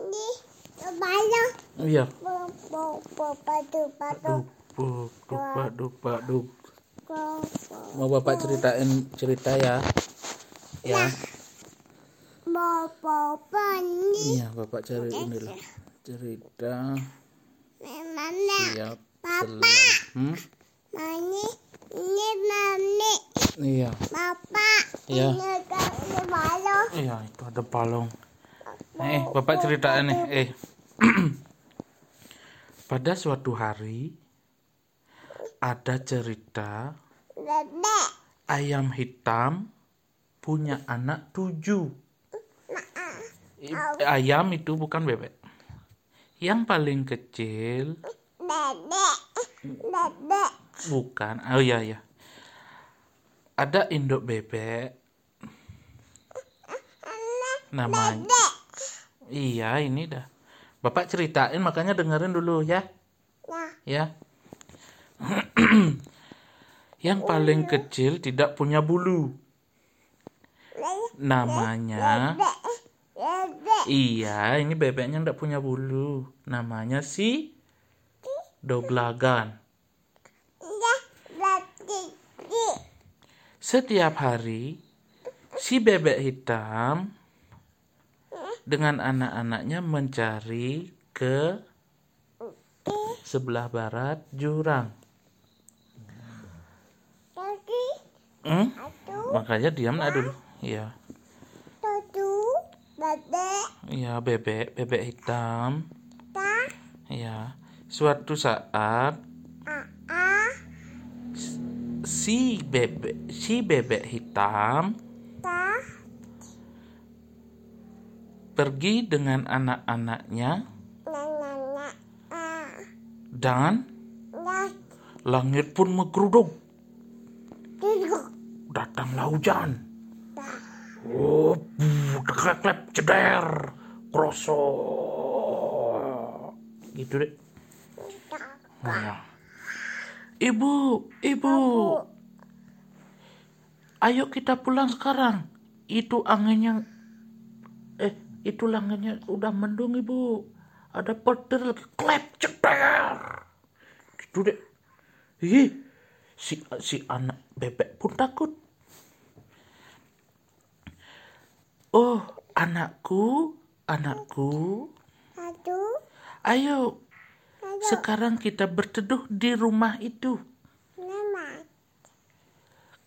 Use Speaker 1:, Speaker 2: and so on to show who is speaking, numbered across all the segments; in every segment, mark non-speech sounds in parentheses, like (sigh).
Speaker 1: Ini balong.
Speaker 2: Iya. Duk, duk, duk, duk. Mau bapak ceritain cerita ya? Ya.
Speaker 1: Bapak ini.
Speaker 2: Iya, bapak ceritain dulu. Cerita
Speaker 1: Mama.
Speaker 2: siap
Speaker 1: Papa.
Speaker 2: selam. Hmm?
Speaker 1: Mami. Ini mami.
Speaker 2: Iya.
Speaker 1: Bapak.
Speaker 2: Iya.
Speaker 1: Ini ini balong.
Speaker 2: Iya, itu ada balong. Eh, bapak ceritain nih. Eh. (clears throat) Pada suatu hari ada cerita ayam hitam punya anak tujuh. Ayam itu bukan bebek. Yang paling kecil
Speaker 1: Bebek. Bebek.
Speaker 2: bukan. Oh iya ya. Ada induk bebek. Namanya. Iya, ini dah. Bapak ceritain makanya dengerin dulu ya.
Speaker 1: Nah.
Speaker 2: Ya. (clears throat) Yang paling kecil tidak punya bulu. Namanya
Speaker 1: Bebek. Bebek.
Speaker 2: Iya, ini bebeknya ndak punya bulu. Namanya si doglagan.
Speaker 1: Ya. Bebek.
Speaker 2: Setiap hari si bebek hitam dengan anak-anaknya mencari ke sebelah barat jurang. Hmm? Makanya diam nak dulu. Iya.
Speaker 1: Bebek.
Speaker 2: Iya, bebek, bebek hitam.
Speaker 1: Ta.
Speaker 2: Iya. Suatu saat si bebek si bebek hitam pergi dengan anak-anaknya dan langit pun menggeruduk.
Speaker 1: Tiga.
Speaker 2: Datanglah hujan. Oh, klep ceder, kroso. Gitu deh. Nah. Ibu, ibu, ayo kita pulang sekarang. Itu anginnya, itu langitnya udah mendung ibu. Ada petir lagi, klep ceder. Gitu deh. Ih, si si anak bebek pun takut. Oh, anakku, anakku,
Speaker 1: Satu.
Speaker 2: ayo sekarang kita berteduh di rumah itu.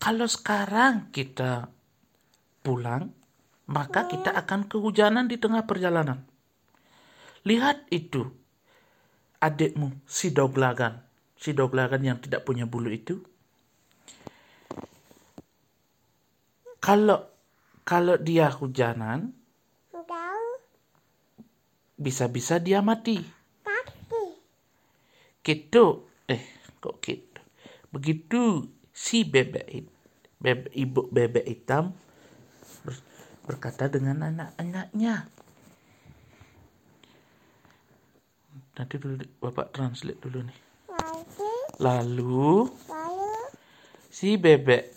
Speaker 2: Kalau sekarang kita pulang, maka kita akan kehujanan di tengah perjalanan. Lihat itu, adikmu si doglagan, si doglagan yang tidak punya bulu itu. Kalau kalau dia hujanan, bisa-bisa dia mati.
Speaker 1: Kaki.
Speaker 2: Gitu, eh kok gitu. Begitu si bebek, bebek ibu bebek hitam berkata dengan anak-anaknya. Nanti dulu bapak translate dulu nih. Lalu
Speaker 1: Lalu.
Speaker 2: si bebek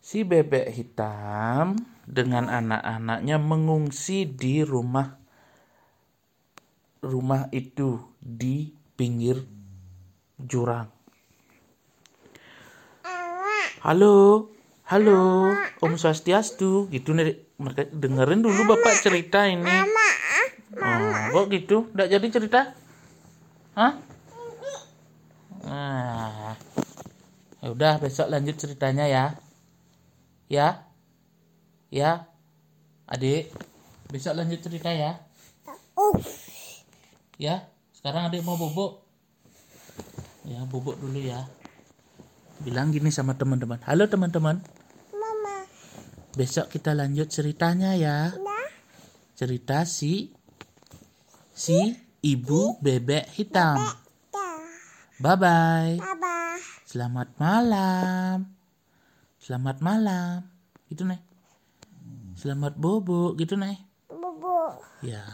Speaker 2: si bebek hitam dengan anak-anaknya mengungsi di rumah rumah itu di pinggir jurang. Halo, halo, Om Swastiastu, gitu nih. Mereka dengerin dulu bapak cerita ini.
Speaker 1: Mama.
Speaker 2: Oh, kok gitu? Nggak jadi cerita? Hah? Nah, ya udah besok lanjut ceritanya ya. Ya, ya, adik, besok lanjut cerita ya.
Speaker 1: Oh.
Speaker 2: Ya, sekarang adik mau bobok. Ya, bobok dulu ya. Bilang gini sama teman-teman. Halo teman-teman,
Speaker 1: Mama.
Speaker 2: Besok kita lanjut ceritanya ya.
Speaker 1: Dah.
Speaker 2: Cerita si si ibu bebek hitam. Bye bye. Selamat malam. Selamat malam. Gitu nih. Selamat bobo gitu nih.
Speaker 1: Bubu.
Speaker 2: Ya.